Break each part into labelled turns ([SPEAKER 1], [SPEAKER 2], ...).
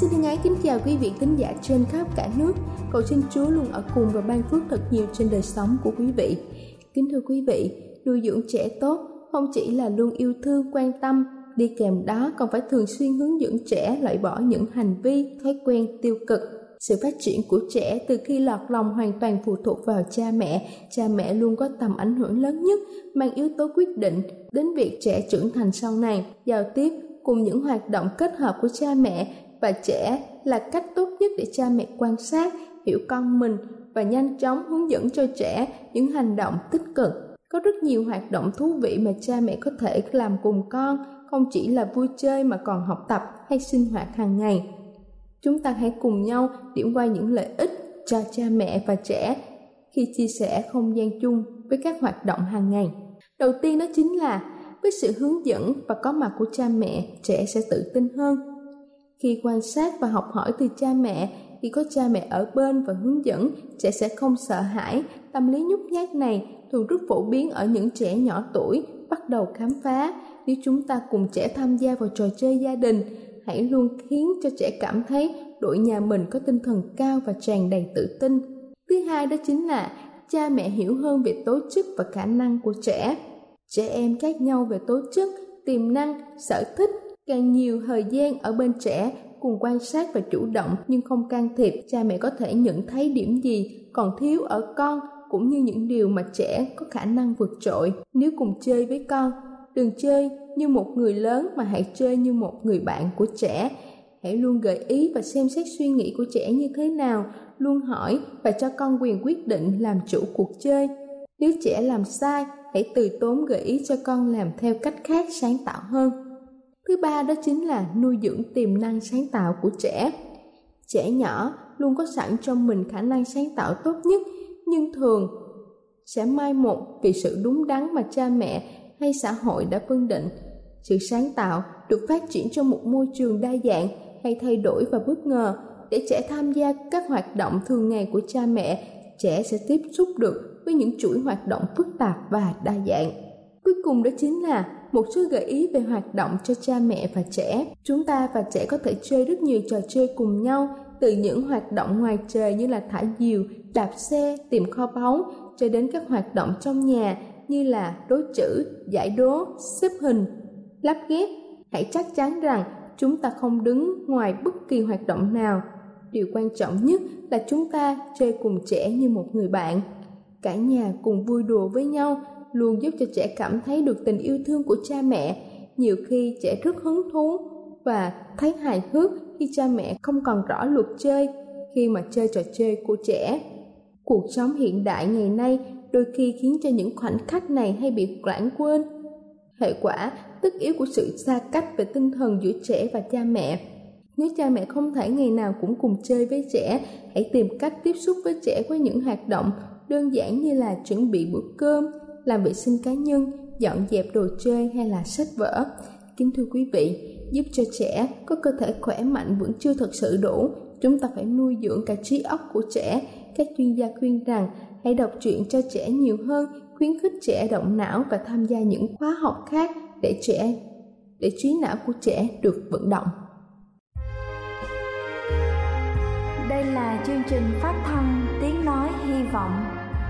[SPEAKER 1] Xin kính
[SPEAKER 2] chào quý vị khán giả trên khắp cả nước. Cầu xin Chúa luôn ở cùng và ban phước thật nhiều trên đời sống của quý vị. Kính thưa quý vị, nuôi dưỡng trẻ tốt không chỉ là luôn yêu thương, quan tâm, đi kèm đó còn phải thường xuyên hướng dẫn trẻ loại bỏ những hành vi, thói quen tiêu cực. Sự phát triển của trẻ từ khi lọt lòng hoàn toàn phụ thuộc vào cha mẹ. Cha mẹ luôn có tầm ảnh hưởng lớn nhất, mang yếu tố quyết định đến việc trẻ trưởng thành sau này, giao tiếp cùng những hoạt động kết hợp của cha mẹ và trẻ là cách tốt nhất để cha mẹ quan sát, hiểu con mình và nhanh chóng hướng dẫn cho trẻ những hành động tích cực. Có rất nhiều hoạt động thú vị mà cha mẹ có thể làm cùng con, không chỉ là vui chơi mà còn học tập hay sinh hoạt hàng ngày. Chúng ta hãy cùng nhau điểm qua những lợi ích cho cha mẹ và trẻ khi chia sẻ không gian chung với các hoạt động hàng ngày. Đầu tiên đó chính là với sự hướng dẫn và có mặt của cha mẹ, trẻ sẽ tự tin hơn khi quan sát và học hỏi từ cha mẹ, khi có cha mẹ ở bên và hướng dẫn, trẻ sẽ không sợ hãi. Tâm lý nhút nhát này thường rất phổ biến ở những trẻ nhỏ tuổi bắt đầu khám phá. Nếu chúng ta cùng trẻ tham gia vào trò chơi gia đình, hãy luôn khiến cho trẻ cảm thấy đội nhà mình có tinh thần cao và tràn đầy tự tin. Thứ hai đó chính là cha mẹ hiểu hơn về tố chất và khả năng của trẻ. Trẻ em khác nhau về tố chất, tiềm năng, sở thích càng nhiều thời gian ở bên trẻ cùng quan sát và chủ động nhưng không can thiệp, cha mẹ có thể nhận thấy điểm gì còn thiếu ở con cũng như những điều mà trẻ có khả năng vượt trội. Nếu cùng chơi với con, đừng chơi như một người lớn mà hãy chơi như một người bạn của trẻ. Hãy luôn gợi ý và xem xét suy nghĩ của trẻ như thế nào, luôn hỏi và cho con quyền quyết định làm chủ cuộc chơi. Nếu trẻ làm sai, hãy từ tốn gợi ý cho con làm theo cách khác sáng tạo hơn. Thứ ba đó chính là nuôi dưỡng tiềm năng sáng tạo của trẻ. Trẻ nhỏ luôn có sẵn trong mình khả năng sáng tạo tốt nhất, nhưng thường sẽ mai một vì sự đúng đắn mà cha mẹ hay xã hội đã phân định. Sự sáng tạo được phát triển trong một môi trường đa dạng hay thay đổi và bất ngờ. Để trẻ tham gia các hoạt động thường ngày của cha mẹ, trẻ sẽ tiếp xúc được với những chuỗi hoạt động phức tạp và đa dạng. Cuối cùng đó chính là một số gợi ý về hoạt động cho cha mẹ và trẻ. Chúng ta và trẻ có thể chơi rất nhiều trò chơi cùng nhau, từ những hoạt động ngoài trời như là thả diều, đạp xe, tìm kho báu, cho đến các hoạt động trong nhà như là đố chữ, giải đố, xếp hình, lắp ghép. Hãy chắc chắn rằng chúng ta không đứng ngoài bất kỳ hoạt động nào. Điều quan trọng nhất là chúng ta chơi cùng trẻ như một người bạn. Cả nhà cùng vui đùa với nhau luôn giúp cho trẻ cảm thấy được tình yêu thương của cha mẹ. Nhiều khi trẻ rất hứng thú và thấy hài hước khi cha mẹ không còn rõ luật chơi khi mà chơi trò chơi của trẻ. Cuộc sống hiện đại ngày nay đôi khi khiến cho những khoảnh khắc này hay bị lãng quên. Hệ quả, tất yếu của sự xa cách về tinh thần giữa trẻ và cha mẹ. nếu cha mẹ không thể ngày nào cũng cùng chơi với trẻ hãy tìm cách tiếp xúc với trẻ qua những hoạt động đơn giản như là chuẩn bị bữa cơm làm vệ sinh cá nhân, dọn dẹp đồ chơi hay là sách vở. Kính thưa quý vị, giúp cho trẻ có cơ thể khỏe mạnh vẫn chưa thật sự đủ, chúng ta phải nuôi dưỡng cả trí óc của trẻ. Các chuyên gia khuyên rằng hãy đọc truyện cho trẻ nhiều hơn, khuyến khích trẻ động não và tham gia những khóa học khác để trẻ, để trí não của trẻ được vận động.
[SPEAKER 1] Đây là chương trình phát thanh tiếng nói hy vọng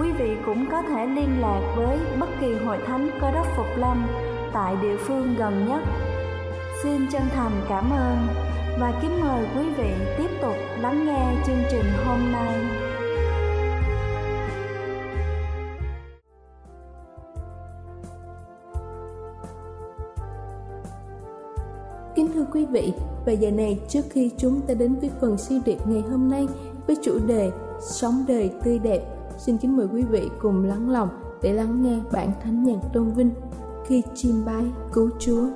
[SPEAKER 1] quý vị cũng có thể liên lạc với bất kỳ hội thánh cơ đốc Phục Lâm tại địa phương gần nhất. Xin chân thành cảm ơn và kính mời quý vị tiếp tục lắng nghe chương trình hôm nay.
[SPEAKER 2] Kính thưa quý vị, và giờ này trước khi chúng ta đến với phần suy điệp ngày hôm nay với chủ đề Sống đời tươi đẹp, xin kính mời quý vị cùng lắng lòng để lắng nghe bản thánh nhạc tôn vinh khi chim bay cứu Chúa.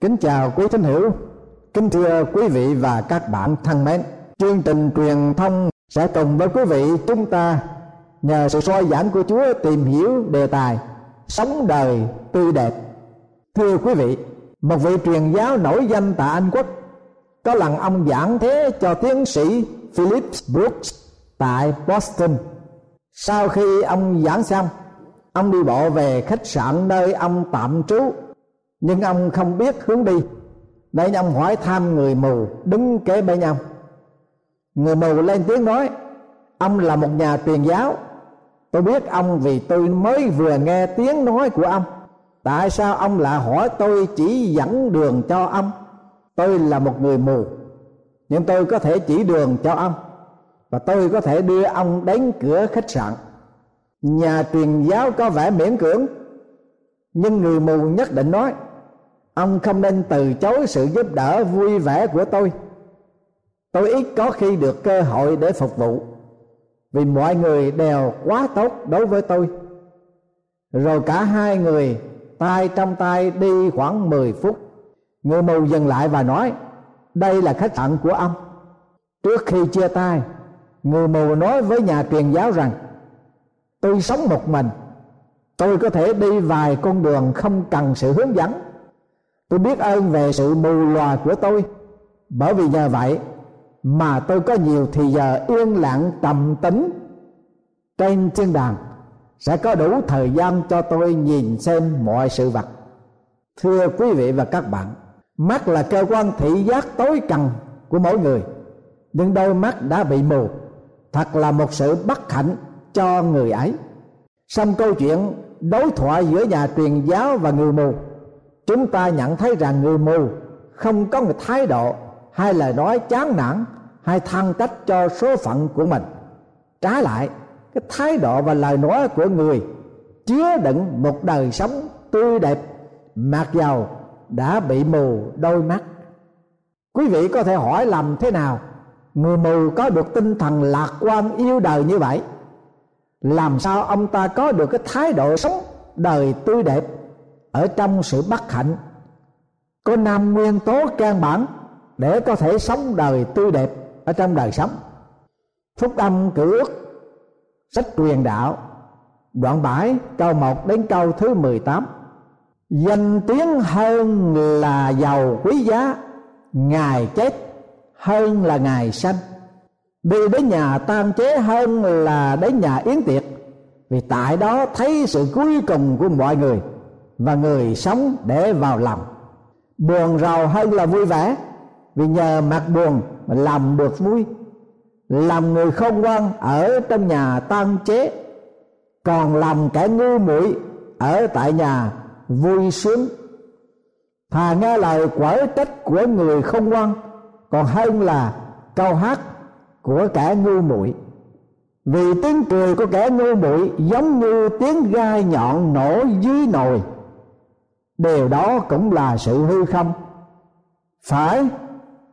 [SPEAKER 3] Kính chào quý thính hữu, kính thưa quý vị và các bạn thân mến. Chương trình truyền thông sẽ cùng với quý vị chúng ta nhờ sự soi giảng của Chúa tìm hiểu đề tài sống đời tươi đẹp. Thưa quý vị, một vị truyền giáo nổi danh tại Anh Quốc có lần ông giảng thế cho tiến sĩ Philip Brooks tại Boston. Sau khi ông giảng xong, ông đi bộ về khách sạn nơi ông tạm trú nhưng ông không biết hướng đi. Nên ông hỏi thăm người mù, đứng kế bên ông. Người mù lên tiếng nói, ông là một nhà truyền giáo. Tôi biết ông vì tôi mới vừa nghe tiếng nói của ông. Tại sao ông lại hỏi tôi chỉ dẫn đường cho ông? Tôi là một người mù, nhưng tôi có thể chỉ đường cho ông. Và tôi có thể đưa ông đến cửa khách sạn. Nhà truyền giáo có vẻ miễn cưỡng, nhưng người mù nhất định nói ông không nên từ chối sự giúp đỡ vui vẻ của tôi. Tôi ít có khi được cơ hội để phục vụ, vì mọi người đều quá tốt đối với tôi. Rồi cả hai người tay trong tay đi khoảng 10 phút. Người mù dừng lại và nói, đây là khách sạn của ông. Trước khi chia tay, người mù nói với nhà truyền giáo rằng, tôi sống một mình. Tôi có thể đi vài con đường không cần sự hướng dẫn tôi biết ơn về sự mù lòa của tôi. Bởi vì nhờ vậy mà tôi có nhiều thì giờ yên lặng trầm tĩnh trên thiên đàng sẽ có đủ thời gian cho tôi nhìn xem mọi sự vật. Thưa quý vị và các bạn, mắt là cơ quan thị giác tối cần của mỗi người, nhưng đôi mắt đã bị mù thật là một sự bất hạnh cho người ấy. Xong câu chuyện đối thoại giữa nhà truyền giáo và người mù chúng ta nhận thấy rằng người mù không có một thái độ, hay lời nói chán nản, hay than trách cho số phận của mình. Trái lại, cái thái độ và lời nói của người chứa đựng một đời sống tươi đẹp mặc dầu, đã bị mù đôi mắt. Quý vị có thể hỏi làm thế nào? Người mù có được tinh thần lạc quan yêu đời như vậy? Làm sao ông ta có được cái thái độ sống đời tươi đẹp? Ở trong sự bất hạnh. Có năm nguyên tố căn bản để có thể sống đời tươi đẹp ở trong đời sống. Phúc âm cử ước, sách truyền đạo, đoạn bãi câu 1 đến câu thứ 18 danh tiếng hơn là giàu quý giá, ngài chết hơn là ngài sanh. Đi đến nhà tan chế hơn là đến nhà yến tiệc, vì tại đó thấy sự cuối cùng của mọi người và người sống để vào lòng. Buồn rầu hơn là vui vẻ, vì nhờ mặt buồn mà làm được vui. Làm người không ngoan ở trong nhà tan chế, còn làm kẻ ngu muội ở tại nhà vui sướng. Thà nghe lời quở trách của người không ngoan còn hơn là câu hát của kẻ ngu muội. Vì tiếng cười của kẻ ngu muội giống như tiếng gai nhọn nổ dưới nồi điều đó cũng là sự hư không. Phải,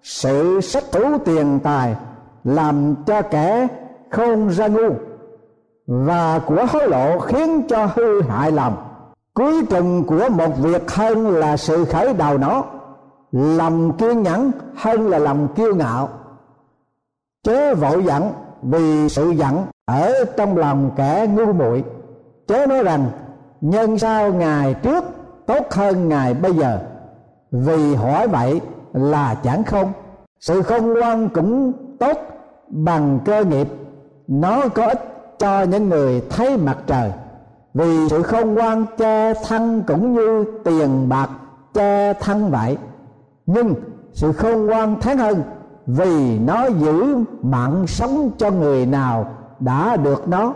[SPEAKER 3] sự sách thủ tiền tài làm cho kẻ không ra ngu và của hối lộ khiến cho hư hại lòng. Cuối cùng của một việc hơn là sự khởi đầu nó, lòng kiên nhẫn hơn là lòng kiêu ngạo. Chớ vội giận vì sự giận ở trong lòng kẻ ngu muội. Chớ nói rằng, nhân sao ngày trước tốt hơn ngài bây giờ. Vì hỏi vậy là chẳng không? Sự không ngoan cũng tốt bằng cơ nghiệp. Nó có ích cho những người thấy mặt trời. Vì sự không ngoan che thân cũng như tiền bạc che thân vậy. Nhưng sự không ngoan thắng hơn vì nó giữ mạng sống cho người nào đã được nó.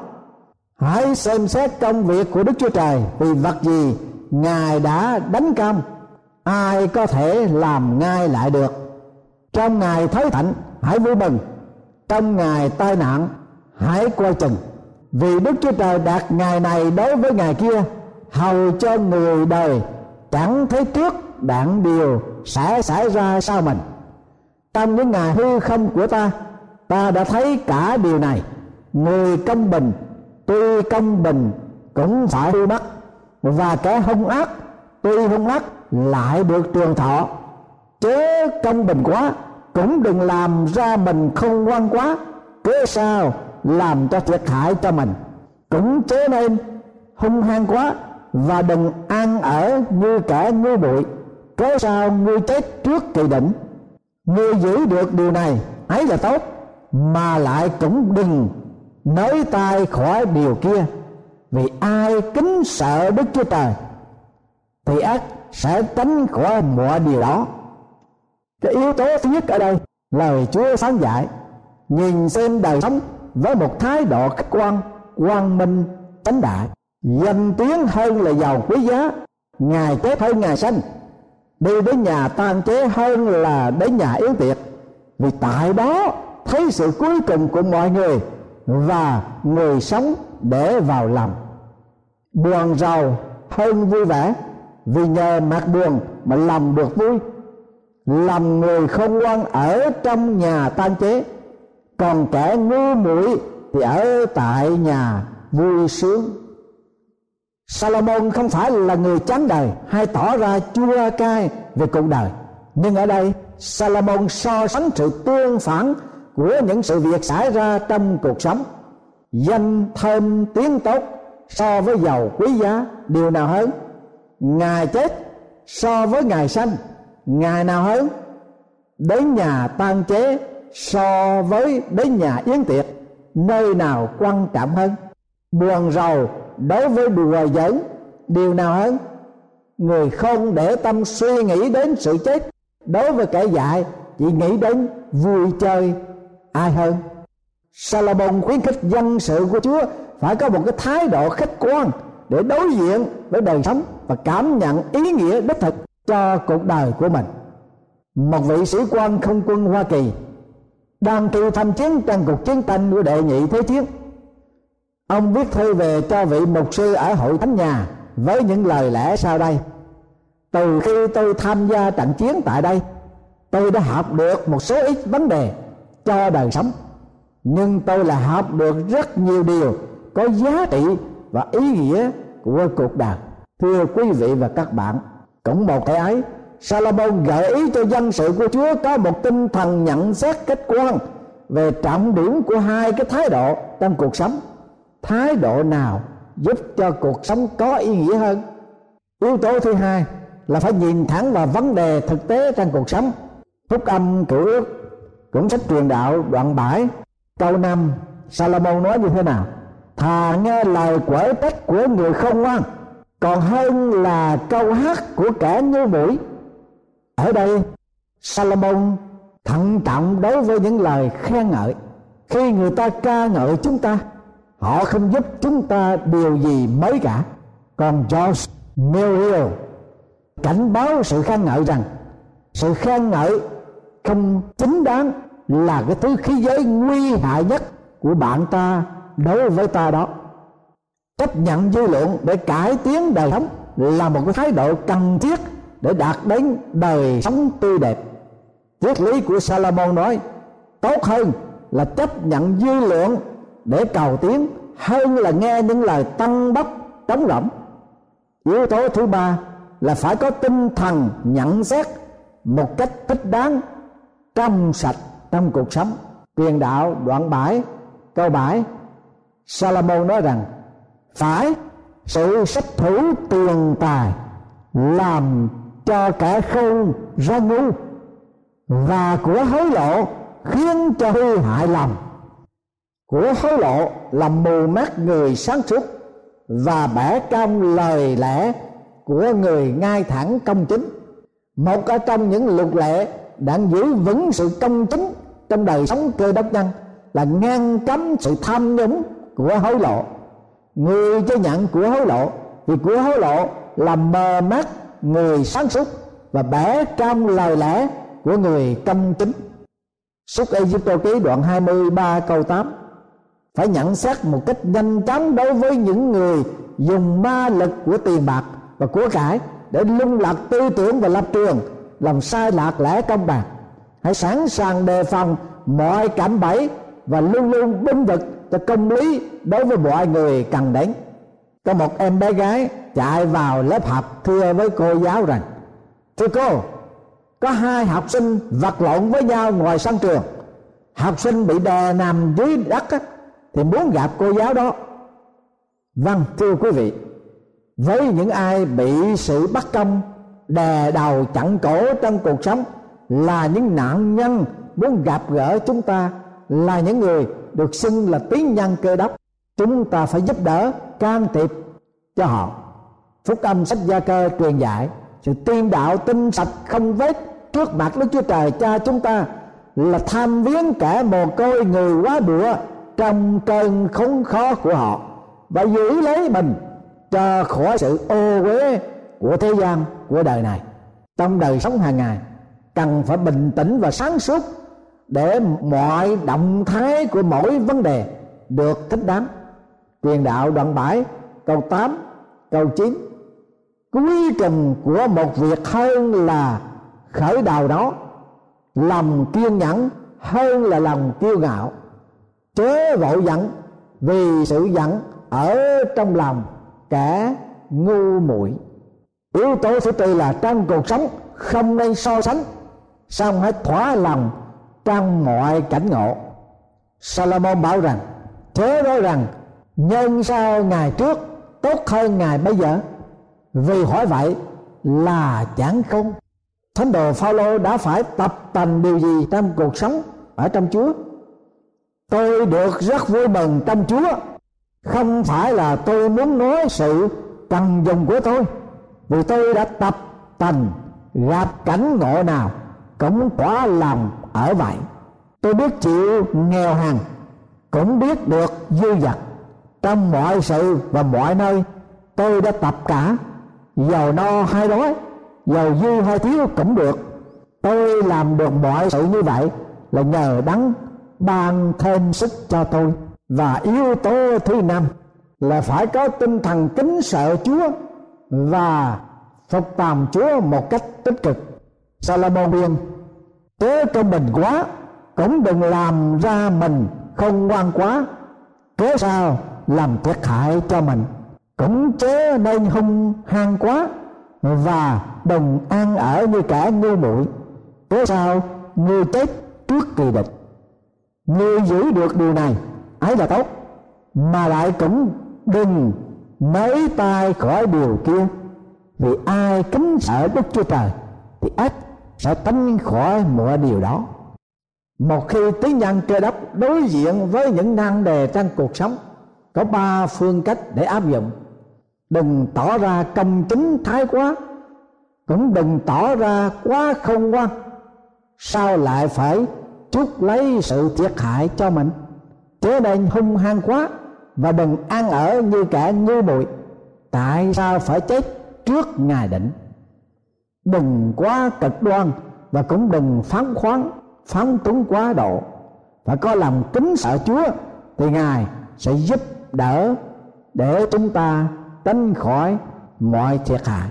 [SPEAKER 3] Hãy xem xét công việc của đức chúa trời vì vật gì ngài đã đánh cam, ai có thể làm ngay lại được? Trong ngày thới thạnh hãy vui mừng. Trong ngày tai nạn, hãy coi chừng. Vì đức chúa trời đặt ngày này đối với ngày kia, hầu cho người đời chẳng thấy trước đạn điều sẽ xảy ra sau mình. Trong những ngày hư không của ta ta đã thấy cả điều này. Người công bình, tuy công bình cũng phải hư mất và kẻ hung ác, tuy hung ác, lại được trường thọ. Chớ công bình quá, cũng đừng làm ra mình không ngoan quá. Cớ sao làm cho thiệt hại cho mình. Cũng chớ nên, hung hăng quá và đừng ăn ở như kẻ ngu bụi cớ sao ngươi chết trước kỳ định. Ngươi giữ được điều này, ấy là tốt, mà lại cũng đừng nới tay khỏi điều kia vì ai kính sợ đức chúa trời, thì ác sẽ tránh khỏi mọi điều đó. Cái yếu tố thứ nhất ở đây lời chúa sáng dạy, nhìn xem đời sống với một thái độ khách quan, quang minh, chánh đại. Danh tiếng hơn là giàu quý giá, ngày chết hơn ngày sanh đi đến nhà tan chế hơn là đến nhà yếu tiệc vì tại đó thấy sự cuối cùng của mọi người và người sống để vào lòng buồn rầu hơn vui vẻ. Vì nhờ mặt buồn mà lòng được vui. Lòng người không ngoan ở trong nhà tan chế. Còn kẻ ngu muội thì ở tại nhà vui sướng. Salomon không phải là người chán đời hay tỏ ra chua cay về cuộc đời. Nhưng ở đây, Salomon so sánh sự tương phản của những sự việc xảy ra trong cuộc sống. Danh thơm tiếng tốt so với giàu quý giá, điều nào hơn? Ngài chết so với ngày sanh, ngày nào hơn? Đến nhà tan chế so với đến nhà yến tiệc, nơi nào quan trọng hơn? Buồn rầu đối với đùa giỡn, điều nào hơn? Người không để tâm suy nghĩ đến sự chết, đối với kẻ dại chỉ nghĩ đến vui chơi, ai hơn? Salomon khuyến khích dân sự của Chúa phải có một cái thái độ khách quan để đối diện với đời sống và cảm nhận ý nghĩa đích thực cho cuộc đời của mình. Một vị sĩ quan không quân Hoa Kỳ đang tiêu tham chiến trong cuộc chiến tranh của đệ nhị thế chiến. Ông viết thư về cho vị mục sư ở hội thánh nhà với những lời lẽ sau đây. Từ khi tôi tham gia trận chiến tại đây, tôi đã học được một số ít vấn đề cho đời sống. Nhưng tôi là học được rất nhiều điều có giá trị và ý nghĩa của cuộc đời. Thưa quý vị và các bạn, cũng một cái ấy, Salomon gợi ý cho dân sự của Chúa có một tinh thần nhận xét khách quan về trọng điểm của hai cái thái độ trong cuộc sống. Thái độ nào giúp cho cuộc sống có ý nghĩa hơn? Yếu tố thứ hai là phải nhìn thẳng vào vấn đề thực tế trong cuộc sống. Phúc âm cửu ước cũng sách truyền đạo đoạn 7 câu năm, Salomon nói như thế nào? Thà nghe lời quở trách của người không ngoan, còn hơn là câu hát của kẻ như mũi ở đây, Salomon thận trọng đối với những lời khen ngợi. Khi người ta ca ngợi chúng ta, họ không giúp chúng ta điều gì mới cả. Còn George Merrill cảnh báo sự khen ngợi rằng, sự khen ngợi không chính đáng là cái thứ khí giới nguy hại nhất của bạn ta đối với ta đó, chấp nhận dư luận để cải tiến đời sống là một cái thái độ cần thiết để đạt đến đời sống tươi đẹp. Triết lý của Salomon nói, tốt hơn là chấp nhận dư luận để cầu tiến hơn là nghe những lời tăng bốc, trống rỗng. Yếu tố thứ ba là phải có tinh thần nhận xét một cách thích đáng, trong sạch trong cuộc sống. Truyền đạo đoạn 7 câu 7 Salomon nói rằng, phải, sự sách thủ tiền tài làm cho kẻ khôn ra ngu và của hối lộ khiến cho hư hại lòng. Của hối lộ làm mù mắt người sáng suốt và bẻ cong lời lẽ của người ngay thẳng công chính. Một ở trong những luật lệ đã giữ vững sự công chính trong đời sống cơ đốc nhân là ngăn cấm sự tham nhũng của hối lộ. Người cho nhận của hối lộ vì của hối lộ làm mờ mắt người sáng suốt và bẻ trong lời lẽ của người công chính Xuất Egypto ký đoạn 23 câu 8 Phải nhận xét một cách nhanh chóng đối với những người dùng ma lực của tiền bạc và của cải để lung lạc tư tưởng và lập trường làm sai lạc lẽ công bằng hãy sẵn sàng đề phòng mọi cảm bẫy và luôn luôn binh vực cho công lý đối với mọi người cần đến. Có một em bé gái chạy vào lớp học thưa với cô giáo rằng thưa cô có hai học sinh vật lộn với nhau ngoài sân trường. Học sinh bị đè nằm dưới đất á, thì muốn gặp cô giáo đó. Vâng thưa quý vị với những ai bị sự bất công đè đầu chặn cổ trong cuộc sống là những nạn nhân muốn gặp gỡ chúng ta là những người được xưng là tín nhân cơ đốc. Chúng ta phải giúp đỡ, can thiệp cho họ. Phúc âm sách gia cơ truyền dạy, sự tiên đạo tinh sạch không vết trước mặt đức chúa trời cha chúng ta là tham viếng kẻ mồ côi người quá bụa trong cơn khốn khó của họ và giữ lấy mình cho khỏi sự ô uế của thế gian của đời này. Trong đời sống hàng ngày, cần phải bình tĩnh và sáng suốt để mọi động thái của mỗi vấn đề được thích đáng. Truyền đạo đoạn 7 câu 8 câu 9 cuối cùng của một việc hơn là khởi đầu đó, lòng kiên nhẫn hơn là lòng kiêu ngạo. Chớ vội giận, vì sự giận ở trong lòng kẻ ngu muội. Yếu tố thứ tư là trong cuộc sống, không nên so sánh xong hãy thỏa lòng trong mọi cảnh ngộ. Salomon bảo rằng, thế nói rằng, nhân sao ngày trước, tốt hơn ngày bây giờ? Vì hỏi vậy là chẳng không. Thánh đồ Phaolô đã phải tập tành điều gì trong cuộc sống ở trong Chúa? Tôi được rất vui mừng trong Chúa. Không phải là tôi muốn nói sự cần dùng của tôi, vì tôi đã tập tành gặp cảnh ngộ nào cũng tỏa lòng ở vậy, tôi biết chịu nghèo hàn cũng biết được dư dật. Trong mọi sự và mọi nơi, tôi đã tập cả. Giàu no hay đói, giàu dư hay thiếu cũng được. Tôi làm được mọi sự như vậy là nhờ đắng ban thêm sức cho tôi. Và yếu tố thứ năm là phải có tinh thần kính sợ Chúa và phục tàm Chúa một cách tích cực. Salomon biên chớ cho mình quá, cũng đừng làm ra mình không ngoan quá. Kế sao làm thiệt hại cho mình, cũng chớ nên hung hăng quá. Và đừng ăn ở như cả ngu muội kế sao ngươi chết trước kỳ địch. Người giữ được điều này, ấy là tốt, mà lại cũng đừng mấy tay khỏi điều kia. Vì ai kính sợ đức chúa trời thì ác sẽ tránh khỏi mọi điều đó. Một khi tín nhân cơ đốc đối diện với những nan đề trong cuộc sống, có ba phương cách để áp dụng. Đừng tỏ ra công chính thái quá, cũng đừng tỏ ra quá không quan. sao lại phải chuốc lấy sự thiệt hại cho mình? Chớ nên hung hăng quá và đừng ăn ở như kẻ ngu muội. Tại sao phải chết trước ngày định? Đừng quá cực đoan và cũng đừng phóng khoáng phóng túng quá độ. Và có lòng kính sợ chúa thì ngài sẽ giúp đỡ để chúng ta tránh khỏi mọi thiệt hại.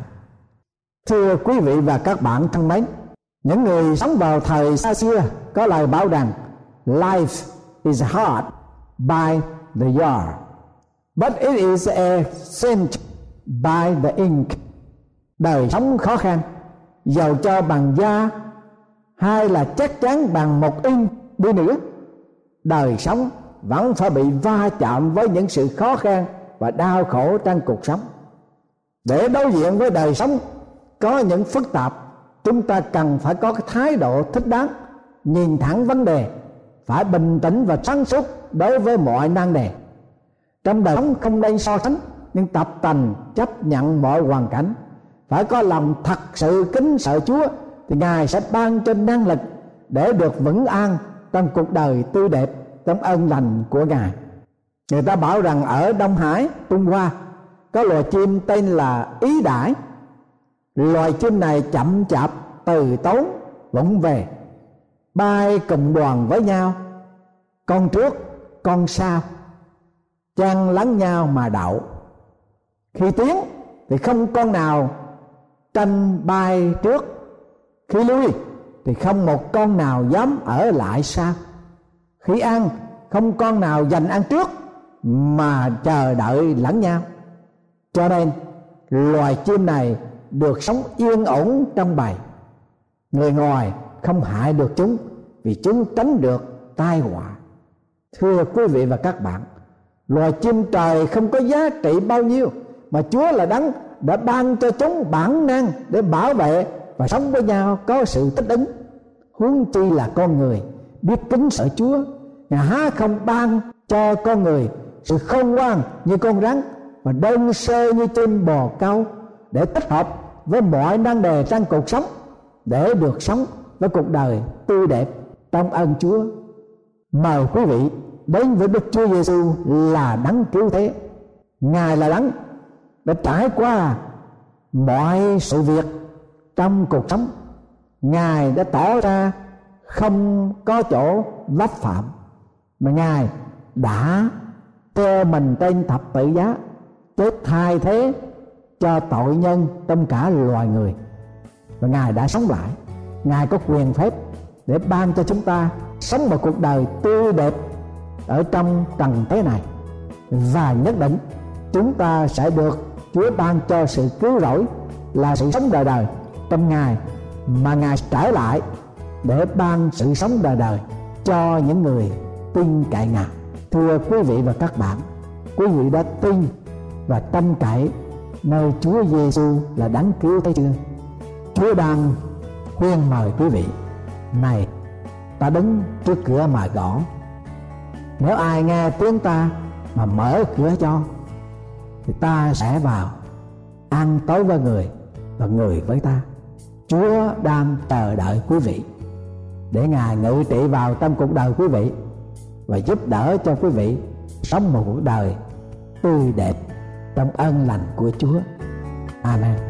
[SPEAKER 3] Thưa quý vị và các bạn thân mến, những người sống vào thời xa xưa có lời bảo rằng, life is hard by the yard but it is a saint by the ink. Đời sống khó khăn giàu cho bằng da hay là chắc chắn bằng một in đi nữa. Đời sống vẫn phải bị va chạm với những sự khó khăn và đau khổ trong cuộc sống. Để đối diện với đời sống có những phức tạp, chúng ta cần phải có cái thái độ thích đáng, nhìn thẳng vấn đề, phải bình tĩnh và sáng suốt đối với mọi nan đề. Trong đời sống không nên so sánh, nhưng tập tành chấp nhận mọi hoàn cảnh phải có lòng thật sự kính sợ chúa, thì ngài sẽ ban cho năng lực để được vững an trong cuộc đời tươi đẹp, trong ân lành của ngài. Người ta bảo rằng ở đông hải, trung hoa, có loài chim tên là ý đãi loài chim này chậm chạp, từ tốn vụng về. Bay cùng đoàn với nhau, con trước, con sau, chăn lắng nhau mà đậu. Khi tiến, thì không con nào tranh bay trước. Khi lui, thì không một con nào dám ở lại xa khi ăn, không con nào dành ăn trước, mà chờ đợi lẫn nhau. Cho nên, loài chim này được sống yên ổn trong bầy. Người ngoài không hại được chúng, vì chúng tránh được tai họa. Thưa quý vị và các bạn, loài chim trời không có giá trị bao nhiêu, mà chúa là đấng đã ban cho chúng bản năng để bảo vệ và sống với nhau có sự thích ứng huống chi là con người, biết kính sợ chúa, ngài há không ban cho con người sự khôn ngoan như con rắn và đơn sơ như chim bò câu để tích hợp với mọi năng đề trong cuộc sống để được sống với cuộc đời tươi đẹp trong ơn Chúa. Mời quý vị đến với Đức Chúa Giêsu là đấng cứu thế. Ngài là đấng đã trải qua mọi sự việc trong cuộc sống. Ngài đã tỏ ra không có chỗ vấp phạm, mà Ngài đã cho mình tên thập tự giá, chết thay thế cho tội nhân trong cả loài người và ngài đã sống lại ngài có quyền phép để ban cho chúng ta sống một cuộc đời tươi đẹp ở trong trần thế này và nhất định chúng ta sẽ được Chúa ban cho sự cứu rỗi là sự sống đời đời trong ngài, mà ngài trở lại để ban sự sống đời đời cho những người tin cậy ngài. Thưa quý vị và các bạn, quý vị đã tin và tâm cậy nơi Chúa Giêsu là đáng cứu thế chưa? Chúa đang khuyên mời quý vị, này, ta đứng trước cửa mà gõ. Nếu ai nghe tiếng ta mà mở cửa cho thì ta sẽ vào ăn tối với người và người với ta Chúa đang chờ đợi quý vị để Ngài ngự trị vào trong cuộc đời quý vị và giúp đỡ cho quý vị sống một cuộc đời tươi đẹp trong ân lành của Chúa. Amen.